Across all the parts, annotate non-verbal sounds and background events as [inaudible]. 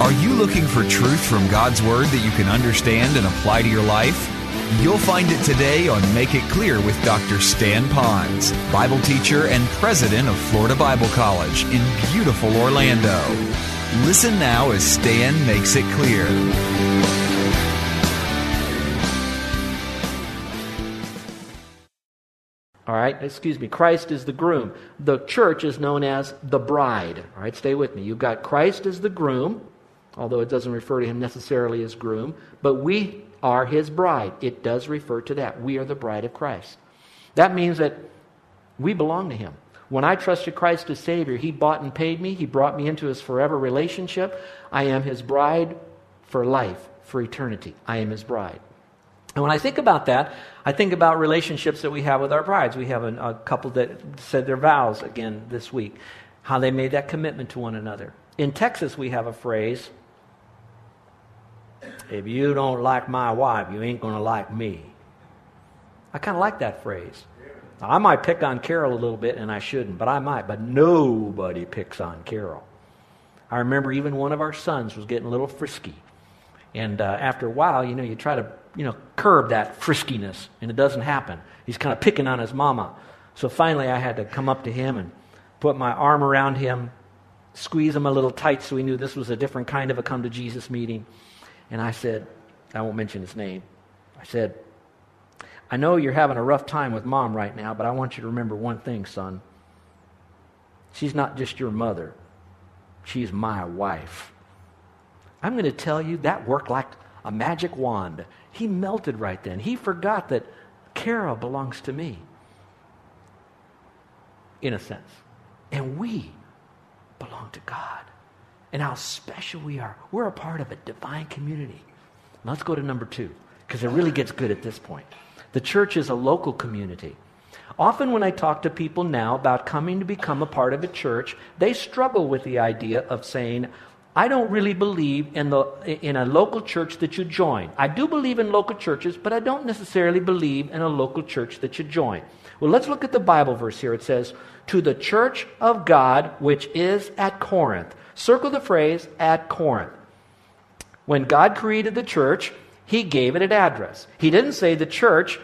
Are you looking for truth from God's Word that you can understand and apply to your life? You'll find it today on Make It Clear with Dr. Stan Ponz, Bible teacher and president of Florida Bible College in beautiful Orlando. Listen now as Stan makes it clear. All right, excuse me. Christ is the groom. The church is known as the bride. All right, stay with me. You've got Christ as the groom, although it doesn't refer to him necessarily as groom, but we are his bride. It does refer to that. We are the bride of Christ. That means that we belong to him. When I trusted Christ as Savior, he bought and paid me. He brought me into his forever relationship. I am his bride for life, for eternity. I am his bride. And when I think about that, I think about relationships that we have with our brides. We have a, a, couple that said their vows again this week, how they made that commitment to one another. In Texas, we have a phrase if you don't like my wife, you ain't going to like me. I kind of like that phrase. Now, I might pick on Carol a little bit, and I shouldn't, but I might. But nobody picks on Carol. I remember even one of our sons was getting a little frisky. And uh, after a while, you know, you try to you know, curb that friskiness, and it doesn't happen. He's kind of picking on his mama. So finally, I had to come up to him and put my arm around him, squeeze him a little tight so he knew this was a different kind of a come to Jesus meeting. And I said, I won't mention his name. I said, I know you're having a rough time with mom right now, but I want you to remember one thing, son. She's not just your mother, she's my wife. I'm going to tell you that worked like a magic wand. He melted right then. He forgot that Carol belongs to me, in a sense. And we belong to God. And how special we are. We're a part of a divine community. Let's go to number two, because it really gets good at this point. The church is a local community. Often, when I talk to people now about coming to become a part of a church, they struggle with the idea of saying, I don't really believe in, the, in a local church that you join. I do believe in local churches, but I don't necessarily believe in a local church that you join. Well, let's look at the Bible verse here. It says, To the church of God which is at Corinth. Circle the phrase, at Corinth. When God created the church, he gave it an address. He didn't say the church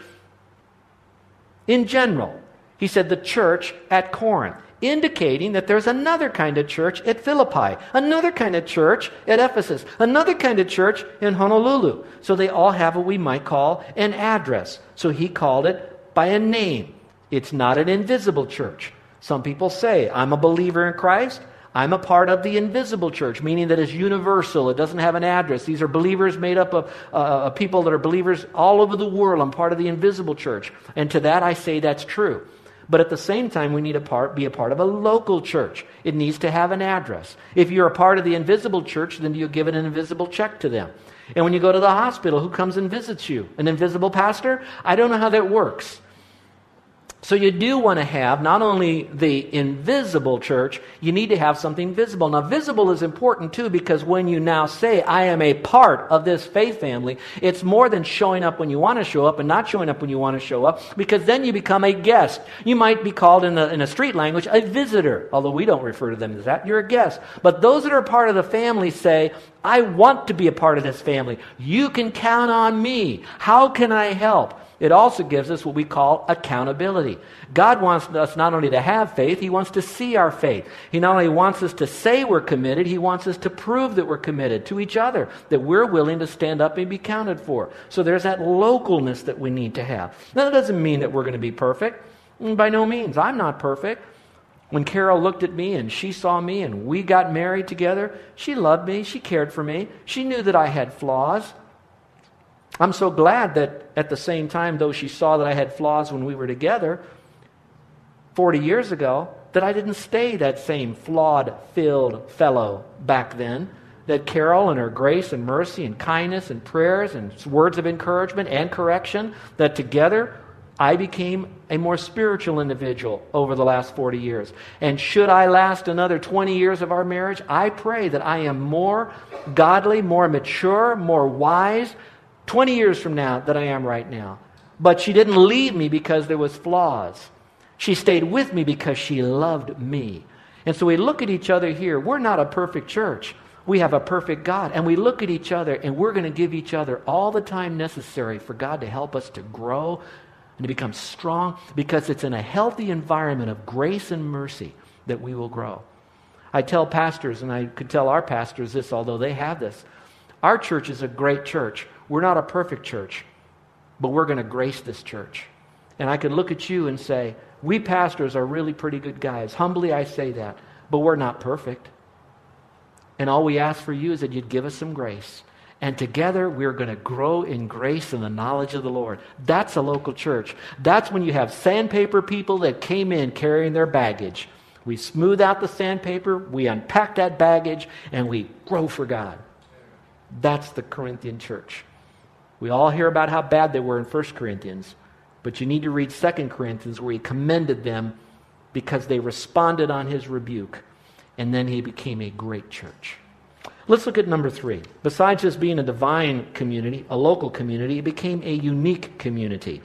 in general, he said the church at Corinth indicating that there's another kind of church at Philippi, another kind of church at Ephesus, another kind of church in Honolulu. So they all have what we might call an address. So he called it by a name. It's not an invisible church. Some people say, I'm a believer in Christ. I'm a part of the invisible church, meaning that it's universal. It doesn't have an address. These are believers made up of, uh, people that are believers all over the world. I'm part of the invisible church. And to that, I say that's true. But at the same time, we need to be a part of a local church. It needs to have an address. If you're a part of the invisible church, then you give an invisible check to them. And when you go to the hospital, who comes and visits you? An invisible pastor? I don't know how that works. So you do want to have not only the invisible church, you need to have something visible. Now, visible is important too because when you now say, I am a part of this faith family, it's more than showing up when you want to show up and not showing up when you want to show up because then you become a guest. You might be called in a, in a street language a visitor, although we don't refer to them as that. You're a guest. But those that are part of the family say, I want to be a part of this family. You can count on me. How can I help? It also gives us what we call accountability. God wants us not only to have faith, He wants to see our faith. He not only wants us to say we're committed, He wants us to prove that we're committed to each other, that we're willing to stand up and be counted for. So there's that localness that we need to have. Now, that doesn't mean that we're going to be perfect. Mm, by no means. I'm not perfect. When Carol looked at me and she saw me and we got married together, she loved me. She cared for me. She knew that I had flaws. I'm so glad that at the same time, though she saw that I had flaws when we were together 40 years ago, that I didn't stay that same flawed, filled fellow back then. That Carol and her grace and mercy and kindness and prayers and words of encouragement and correction, that together I became a more spiritual individual over the last 40 years. And should I last another 20 years of our marriage, I pray that I am more godly, more mature, more wise 20 years from now than I am right now. But she didn't leave me because there was flaws. She stayed with me because she loved me. And so we look at each other here. We're not a perfect church. We have a perfect God. And we look at each other and we're going to give each other all the time necessary for God to help us to grow and to become strong because it's in a healthy environment of grace and mercy that we will grow. I tell pastors, and I could tell our pastors this, although they have this. Our church is a great church. We're not a perfect church, but we're going to grace this church. And I could look at you and say, we pastors are really pretty good guys. Humbly, I say that, but we're not perfect. And all we ask for you is that you'd give us some grace and together we're going to grow in grace and the knowledge of the Lord. That's a local church. That's when you have sandpaper people that came in carrying their baggage. We smooth out the sandpaper, we unpack that baggage, and we grow for God. That's the Corinthian church. We all hear about how bad they were in 1 Corinthians, but you need to read 2 Corinthians where he commended them because they responded on his rebuke, and then he became a great church. Let's look at number three. Besides just being a divine community, a local community, it became a unique community.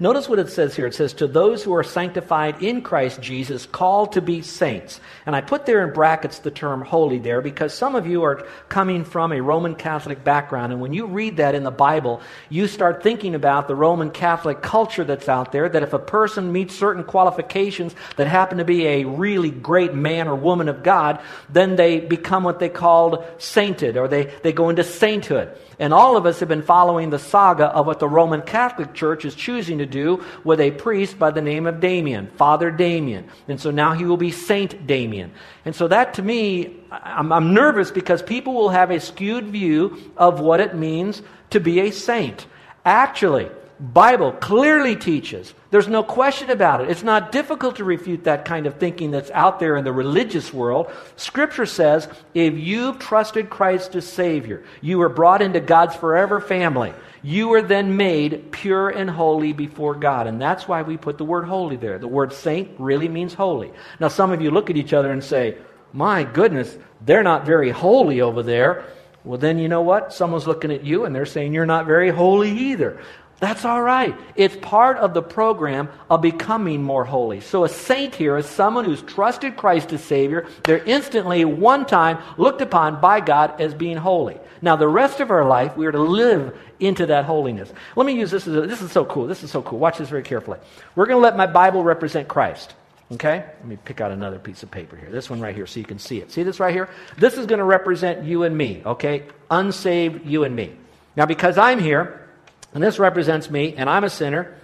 Notice what it says here. It says, To those who are sanctified in Christ Jesus, called to be saints. And I put there in brackets the term holy there because some of you are coming from a Roman Catholic background. And when you read that in the Bible, you start thinking about the Roman Catholic culture that's out there that if a person meets certain qualifications that happen to be a really great man or woman of God, then they become what they called sainted or they, they go into sainthood. And all of us have been following the saga of what the Roman Catholic Church is choosing to do with a priest by the name of Damien, Father Damien. And so now he will be Saint Damien. And so that to me, I'm, I'm nervous because people will have a skewed view of what it means to be a saint. Actually, Bible clearly teaches. There's no question about it. It's not difficult to refute that kind of thinking that's out there in the religious world. Scripture says if you've trusted Christ as Savior, you were brought into God's forever family. You were then made pure and holy before God. And that's why we put the word holy there. The word saint really means holy. Now, some of you look at each other and say, my goodness, they're not very holy over there. Well, then you know what? Someone's looking at you and they're saying you're not very holy either. That's all right. It's part of the program of becoming more holy. So a saint here is someone who's trusted Christ as Savior. They're instantly, one time, looked upon by God as being holy. Now, the rest of our life, we are to live into that holiness. Let me use this. As a, this is so cool. This is so cool. Watch this very carefully. We're going to let my Bible represent Christ. Okay? Let me pick out another piece of paper here. This one right here so you can see it. See this right here? This is going to represent you and me. Okay? Unsaved you and me. Now, because I'm here, and this represents me, and I'm a sinner.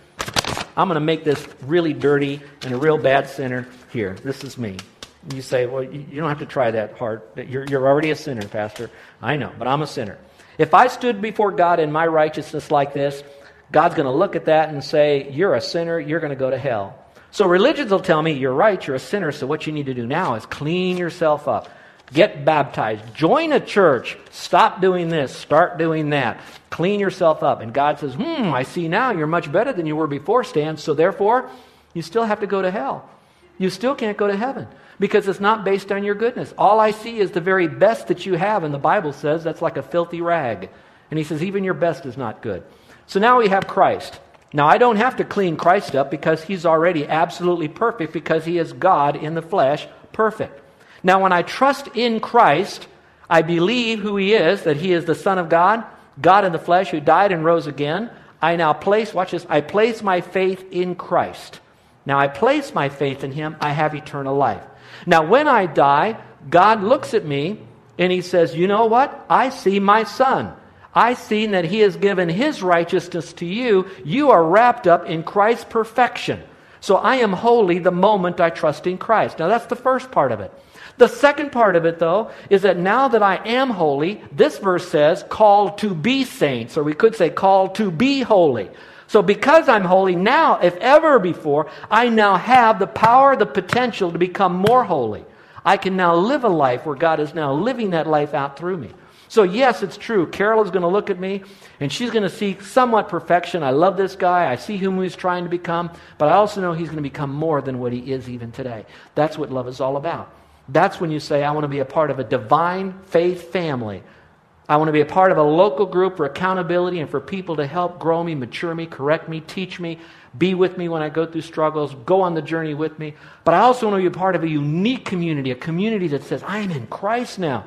I'm going to make this really dirty and a real bad sinner here. This is me. And you say, well, you don't have to try that hard. You're, you're already a sinner, Pastor. I know, but I'm a sinner. If I stood before God in my righteousness like this, God's going to look at that and say, You're a sinner, you're going to go to hell. So religions will tell me, You're right, you're a sinner, so what you need to do now is clean yourself up. Get baptized. Join a church. Stop doing this. Start doing that. Clean yourself up. And God says, Hmm, I see now you're much better than you were before, Stan. So therefore, you still have to go to hell. You still can't go to heaven because it's not based on your goodness. All I see is the very best that you have. And the Bible says that's like a filthy rag. And He says, Even your best is not good. So now we have Christ. Now, I don't have to clean Christ up because He's already absolutely perfect because He is God in the flesh, perfect. Now, when I trust in Christ, I believe who He is, that He is the Son of God, God in the flesh, who died and rose again. I now place, watch this, I place my faith in Christ. Now, I place my faith in Him, I have eternal life. Now, when I die, God looks at me and He says, You know what? I see my Son. I see that He has given His righteousness to you. You are wrapped up in Christ's perfection. So I am holy the moment I trust in Christ. Now, that's the first part of it. The second part of it, though, is that now that I am holy, this verse says, called to be saints, or we could say, called to be holy. So because I'm holy now, if ever before, I now have the power, the potential to become more holy. I can now live a life where God is now living that life out through me. So, yes, it's true. Carol is going to look at me and she's going to see somewhat perfection. I love this guy. I see whom he's trying to become, but I also know he's going to become more than what he is even today. That's what love is all about. That's when you say, I want to be a part of a divine faith family. I want to be a part of a local group for accountability and for people to help grow me, mature me, correct me, teach me, be with me when I go through struggles, go on the journey with me. But I also want to be a part of a unique community, a community that says, I am in Christ now.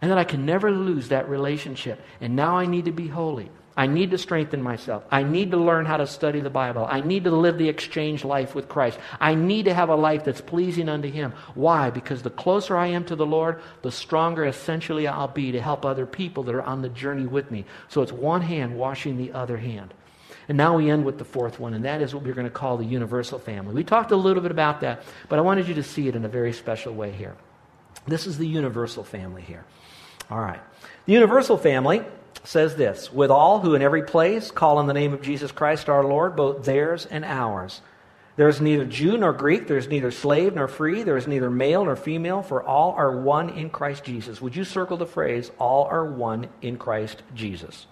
And that I can never lose that relationship. And now I need to be holy. I need to strengthen myself. I need to learn how to study the Bible. I need to live the exchange life with Christ. I need to have a life that's pleasing unto Him. Why? Because the closer I am to the Lord, the stronger essentially I'll be to help other people that are on the journey with me. So it's one hand washing the other hand. And now we end with the fourth one, and that is what we're going to call the universal family. We talked a little bit about that, but I wanted you to see it in a very special way here. This is the universal family here. All right. The universal family says this With all who in every place call on the name of Jesus Christ our Lord, both theirs and ours. There is neither Jew nor Greek, there is neither slave nor free, there is neither male nor female, for all are one in Christ Jesus. Would you circle the phrase, all are one in Christ Jesus?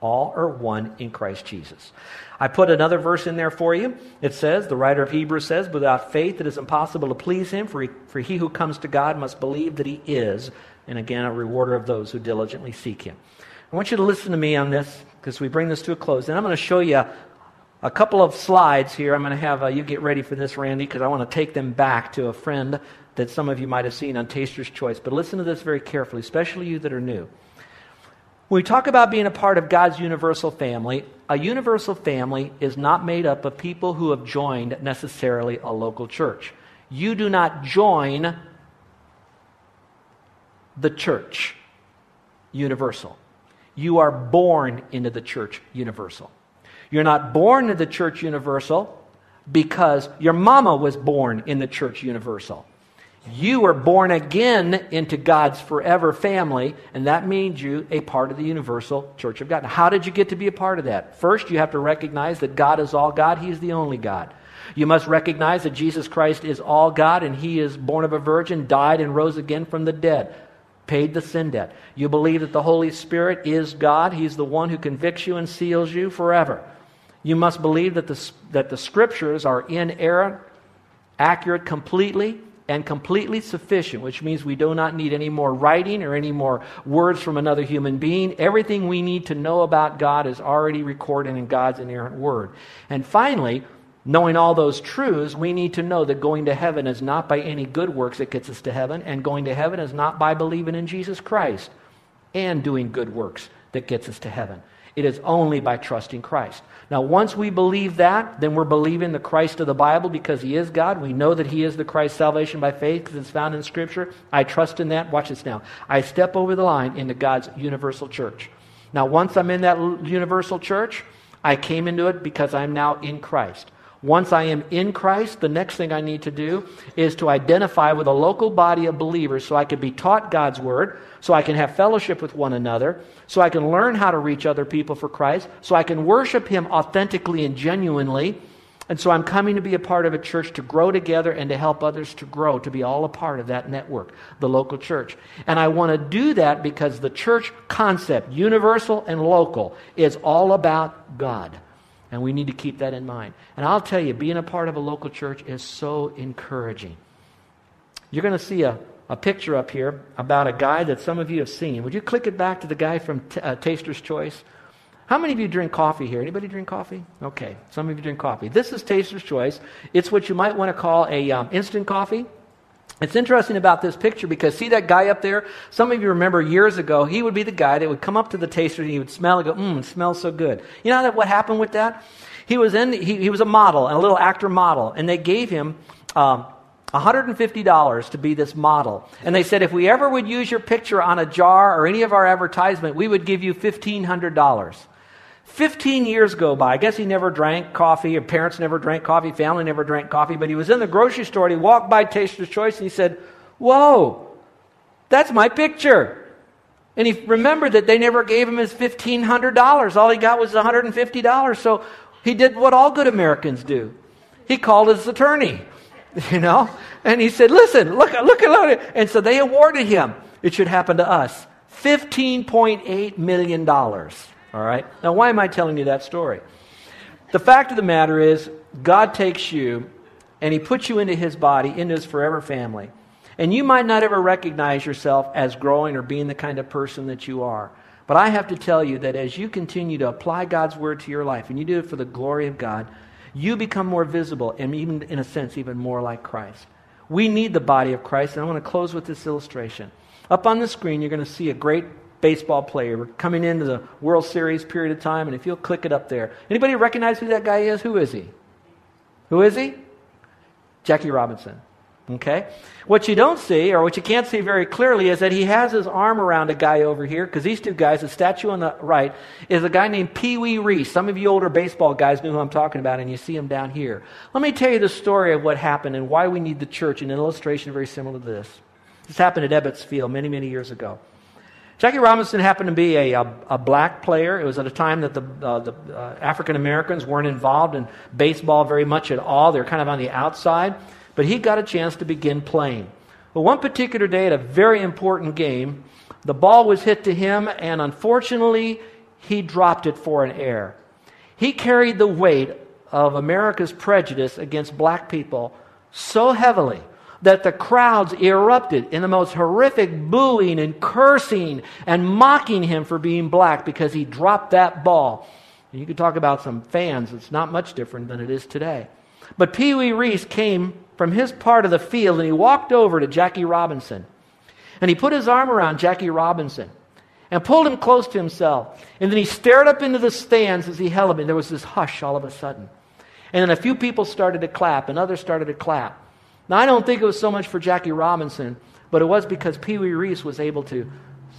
All are one in Christ Jesus. I put another verse in there for you. It says, the writer of Hebrews says, without faith it is impossible to please him, for he, for he who comes to God must believe that he is, and again, a rewarder of those who diligently seek him. I want you to listen to me on this because we bring this to a close. And I'm going to show you a couple of slides here. I'm going to have uh, you get ready for this, Randy, because I want to take them back to a friend that some of you might have seen on Taster's Choice. But listen to this very carefully, especially you that are new. When we talk about being a part of God's universal family, a universal family is not made up of people who have joined necessarily a local church. You do not join the church universal. You are born into the church universal. You're not born into the church universal because your mama was born in the church universal. You were born again into God's forever family, and that means you a part of the universal church of God. Now, how did you get to be a part of that? First, you have to recognize that God is all God, He is the only God. You must recognize that Jesus Christ is all God, and He is born of a virgin, died, and rose again from the dead paid the sin debt. You believe that the Holy Spirit is God. He's the one who convicts you and seals you forever. You must believe that the, that the scriptures are inerrant, accurate completely, and completely sufficient, which means we do not need any more writing or any more words from another human being. Everything we need to know about God is already recorded in God's inerrant word. And finally, Knowing all those truths, we need to know that going to heaven is not by any good works that gets us to heaven, and going to heaven is not by believing in Jesus Christ and doing good works that gets us to heaven. It is only by trusting Christ. Now, once we believe that, then we're believing the Christ of the Bible because He is God. We know that He is the Christ salvation by faith because it's found in Scripture. I trust in that. Watch this now. I step over the line into God's universal church. Now, once I'm in that universal church, I came into it because I'm now in Christ. Once I am in Christ, the next thing I need to do is to identify with a local body of believers so I can be taught God's word, so I can have fellowship with one another, so I can learn how to reach other people for Christ, so I can worship Him authentically and genuinely. And so I'm coming to be a part of a church to grow together and to help others to grow, to be all a part of that network, the local church. And I want to do that because the church concept, universal and local, is all about God. And we need to keep that in mind. And I'll tell you, being a part of a local church is so encouraging. You're going to see a, a picture up here about a guy that some of you have seen. Would you click it back to the guy from T- uh, Taster's Choice? How many of you drink coffee here? Anybody drink coffee? Okay, some of you drink coffee. This is Taster's Choice. It's what you might want to call a um, instant coffee. It's interesting about this picture because see that guy up there? Some of you remember years ago, he would be the guy that would come up to the taster and he would smell and go, mmm, it smells so good. You know that what happened with that? He was in, he, he was a model, a little actor model, and they gave him um, $150 to be this model. And they said, if we ever would use your picture on a jar or any of our advertisement, we would give you $1,500. 15 years go by. I guess he never drank coffee, or parents never drank coffee, family never drank coffee, but he was in the grocery store and he walked by Taster's Choice and he said, Whoa, that's my picture. And he remembered that they never gave him his $1,500. All he got was $150. So he did what all good Americans do. He called his attorney, [laughs] you know, and he said, listen, look, look at look. And so they awarded him. It should happen to us. $15.8 million. All right? Now, why am I telling you that story? The fact of the matter is, God takes you and he puts you into his body, into his forever family. And you might not ever recognize yourself as growing or being the kind of person that you are. But I have to tell you that as you continue to apply God's word to your life, and you do it for the glory of God, you become more visible and even, in a sense, even more like Christ. We need the body of Christ, and I want to close with this illustration. Up on the screen, you're going to see a great baseball player. Coming into the World Series period of time, and if you'll click it up there. Anybody recognize who that guy is? Who is he? Who is he? Jackie Robinson. Okay? What you don't see, or what you can't see very clearly, is that he has his arm around a guy over here, because these two guys, the statue on the right, is a guy named Pee Wee Reese. Some of you older baseball guys know who I'm talking about, and you see him down here. Let me tell you the story of what happened and why we need the church, in an illustration very similar to this. This happened at Ebbets Field many, many years ago. Jackie Robinson happened to be a, a, a, black player. It was at a time that the, uh, the uh, African Americans weren't involved in baseball very much at all. They were kind of on the outside. But he got a chance to begin playing. But one particular day at a very important game, the ball was hit to him, and unfortunately, he dropped it for an error. He carried the weight of America's prejudice against black people so heavily that the crowds erupted in the most horrific booing and cursing and mocking him for being black because he dropped that ball. And you could talk about some fans, it's not much different than it is today. But Pee Wee Reese came from his part of the field and he walked over to Jackie Robinson. And he put his arm around Jackie Robinson and pulled him close to himself. And then he stared up into the stands as he held him, and there was this hush all of a sudden. And then a few people started to clap, and others started to clap. Now, I don't think it was so much for Jackie Robinson, but it was because Pee Wee Reese was able to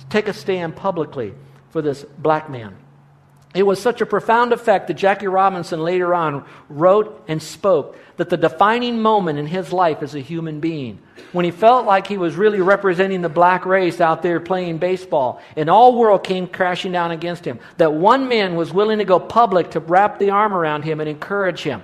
take a stand publicly for this black man. It was such a profound effect that Jackie Robinson later on wrote and spoke that the defining moment in his life as a human being, when he felt like he was really representing the black race out there playing baseball, and all world came crashing down against him, that one man was willing to go public to wrap the arm around him and encourage him.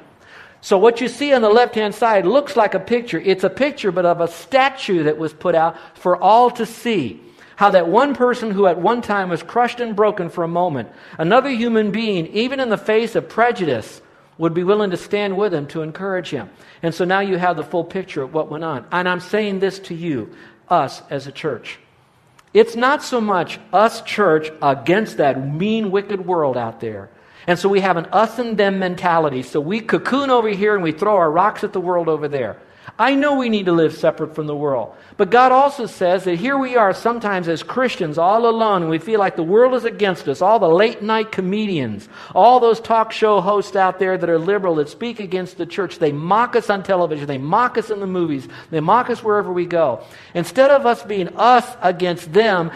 So what you see on the left-hand side looks like a picture. It's a picture, but of a statue that was put out for all to see. How that one person who at one time was crushed and broken for a moment, another human being, even in the face of prejudice, would be willing to stand with him to encourage him. And so now you have the full picture of what went on. And I'm saying this to you, us as a church. It's not so much us, church, against that mean, wicked world out there. And so we have an us and them mentality. So we cocoon over here and we throw our rocks at the world over there. I know we need to live separate from the world. But God also says that here we are sometimes as Christians all alone and we feel like the world is against us. All the late night comedians, all those talk show hosts out there that are liberal that speak against the church, they mock us on television, they mock us in the movies, they mock us wherever we go. Instead of us being us against them,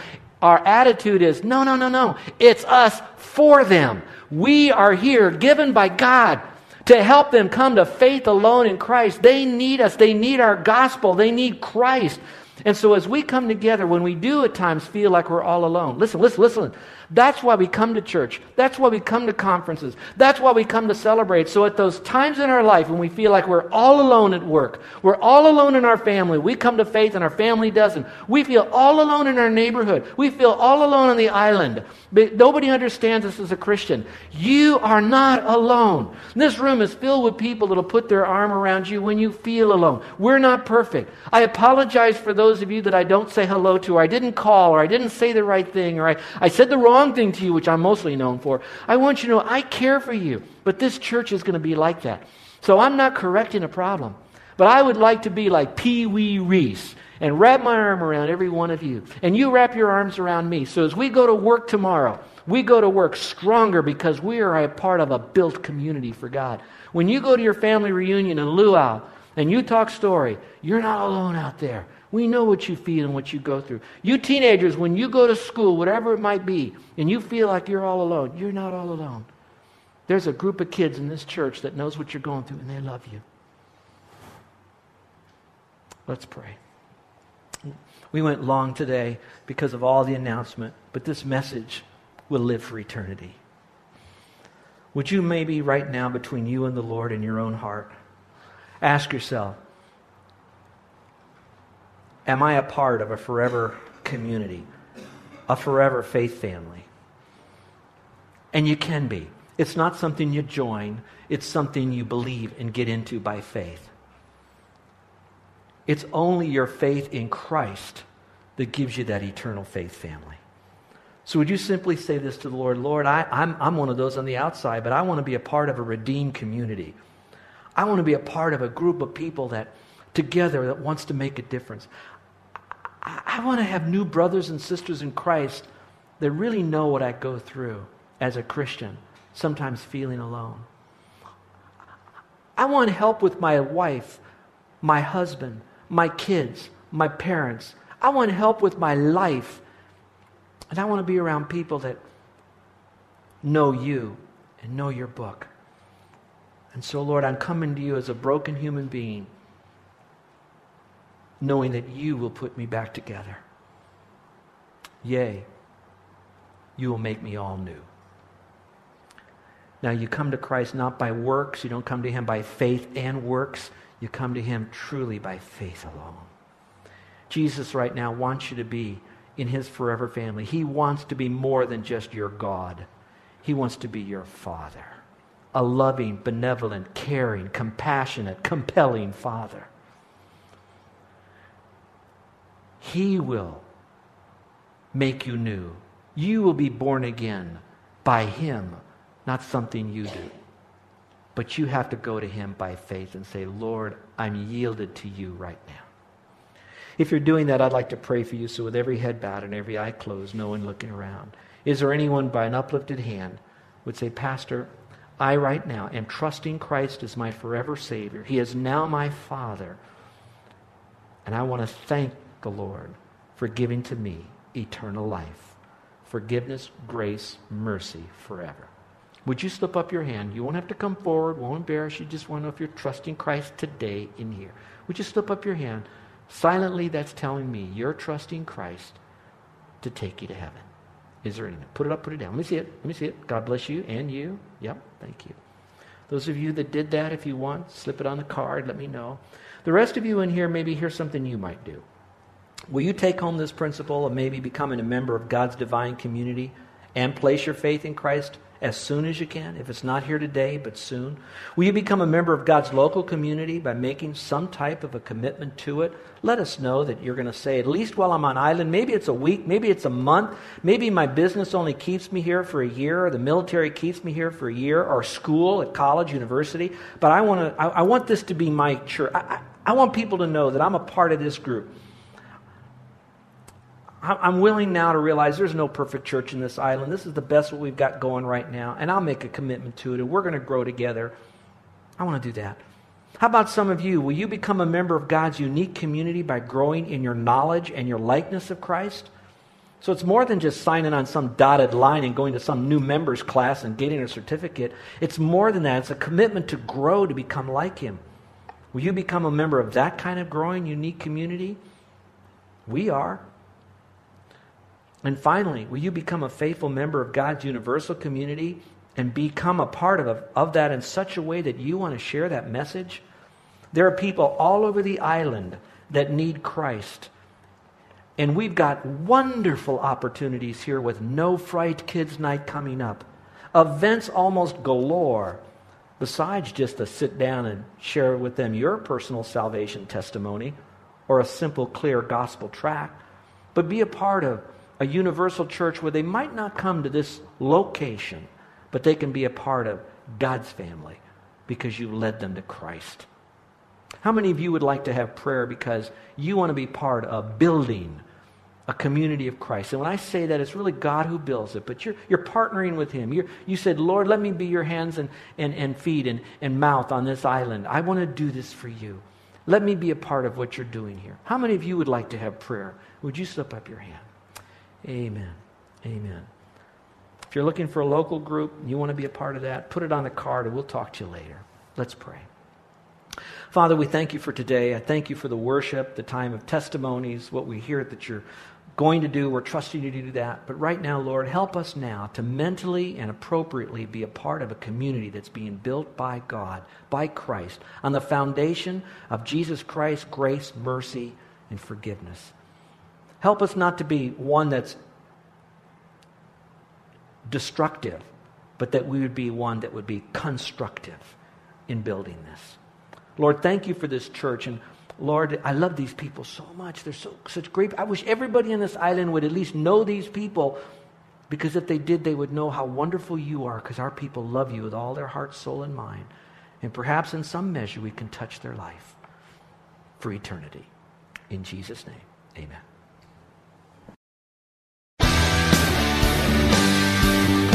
our attitude is no, no, no, no. It's us for them. We are here given by God to help them come to faith alone in Christ. They need us. They need our gospel. They need Christ. And so as we come together, when we do at times feel like we're all alone, listen, listen, listen. That's why we come to church. That's why we come to conferences. That's why we come to celebrate. So at those times in our life when we feel like we're all alone at work, we're all alone in our family, we come to faith and our family doesn't. We feel all alone in our neighborhood. We feel all alone on the island. But nobody understands us as a Christian. You are not alone. This room is filled with people that'll put their arm around you when you feel alone. We're not perfect. I apologize for those of you that I don't say hello to, or I didn't call, or I didn't say the right thing, or I, I said the wrong thing to you, which I'm mostly known for, I want you to know I care for you. But this church is going to be like that. So I'm not correcting a problem. But I would like to be like Pee Wee Reese and wrap my arm around every one of you. And you wrap your arms around me. So as we go to work tomorrow, we go to work stronger because we are a part of a built community for God. When you go to your family reunion in Luau and you talk story, you're not alone out there. We know what you feel and what you go through. You teenagers, when you go to school, whatever it might be, and you feel like you're all alone, you're not all alone. There's a group of kids in this church that knows what you're going through, and they love you. Let's pray. We went long today because of all the announcement, but this message will live for eternity. Would you maybe right now, between you and the Lord in your own heart, ask yourself Am I a part of a forever community, a forever faith family? And you can be. It's not something you join, it's something you believe and get into by faith. It's only your faith in Christ that gives you that eternal faith family. So, would you simply say this to the Lord? Lord, I, am I'm, I'm one of those on the outside, but I want to be a part of a redeemed community. I want to be a part of a group of people that together that wants to make a difference. I, want to have new brothers and sisters in Christ that really know what I go through as a Christian, sometimes feeling alone. I want help with my wife, my husband, my kids, my parents. I want help with my life. And I want to be around people that know you and know your book. And so, Lord, I'm coming to you as a broken human being, knowing that you will put me back together. Yea, you will make me all new. Now, you come to Christ not by works, you don't come to Him by faith and works. You come to Him truly by faith alone. Jesus, right now, wants you to be in His forever family. He wants to be more than just your God, He wants to be your Father. A loving, benevolent, caring, compassionate, compelling Father. He will make you new. You will be born again by Him, not something you do. But you have to go to Him by faith and say, Lord, I'm yielded to you right now. If you're doing that, I'd like to pray for you. So, with every head bowed and every eye closed, no one looking around, is there anyone by an uplifted hand would say, Pastor, I right now am trusting Christ as my forever Savior. He is now my Father. And I want to thank the Lord for giving to me eternal life, forgiveness, grace, mercy forever. Would you slip up your hand? You won't have to come forward, won't embarrass you. Just want to know if you're trusting Christ today in here. Would you slip up your hand? Silently, that's telling me you're trusting Christ to take you to heaven. Is there anything? Put it up, put it down. Let me see it. Let me see it. God bless you and you. Yep, thank you. Those of you that did that, if you want, slip it on the card. Let me know. The rest of you in here, maybe here's something you might do. Will you take home this principle of maybe becoming a member of God's divine community and place your faith in Christ as soon as you can, if it's not here today, but soon? Will you become a member of God's local community by making some type of a commitment to it? Let us know that you're going to say, at least while I'm on island, maybe it's a week, maybe it's a month, maybe my business only keeps me here for a year, or the military keeps me here for a year, or school at college, university, but I want, to, I, I want this to be my church. I, I, I want people to know that I'm a part of this group. I'm willing now to realize there's no perfect church in this island. This is the best what we've got going right now, and I'll make a commitment to it, and we're going to grow together. I want to do that. How about some of you? Will you become a member of God's unique community by growing in your knowledge and your likeness of Christ? So it's more than just signing on some dotted line and going to some new members class and getting a certificate. It's more than that. It's a commitment to grow to become like Him. Will you become a member of that kind of growing, unique community? We are. And finally, will you become a faithful member of God's universal community and become a part of, of that in such a way that you want to share that message? There are people all over the island that need Christ. And we've got wonderful opportunities here with No Fright Kids Night coming up. Events almost galore, besides just to sit down and share with them your personal salvation testimony or a simple, clear gospel tract, but be a part of a universal church where they might not come to this location, but they can be a part of God's family because you led them to Christ. How many of you would like to have prayer because you want to be part of building a community of Christ? And when I say that, it's really God who builds it, but you're, you're partnering with Him. You're, you said, Lord, let me be your hands and, and, and feet and, and mouth on this island. I want to do this for you. Let me be a part of what you're doing here. How many of you would like to have prayer? Would you slip up your hand? Amen. Amen. If you're looking for a local group, and you want to be a part of that, put it on the card and we'll talk to you later. Let's pray. Father, we thank you for today. I thank you for the worship, the time of testimonies, what we hear that you're going to do. We're trusting you to do that. But right now, Lord, help us now to mentally and appropriately be a part of a community that's being built by God, by Christ, on the foundation of Jesus Christ, grace, mercy, and forgiveness. Help us not to be one that's destructive, but that we would be one that would be constructive in building this. Lord, thank you for this church. And Lord, I love these people so much. They're so such great. I wish everybody on this island would at least know these people because if they did, they would know how wonderful you are because our people love you with all their heart, soul, and mind. And perhaps in some measure we can touch their life for eternity. In Jesus' name, amen.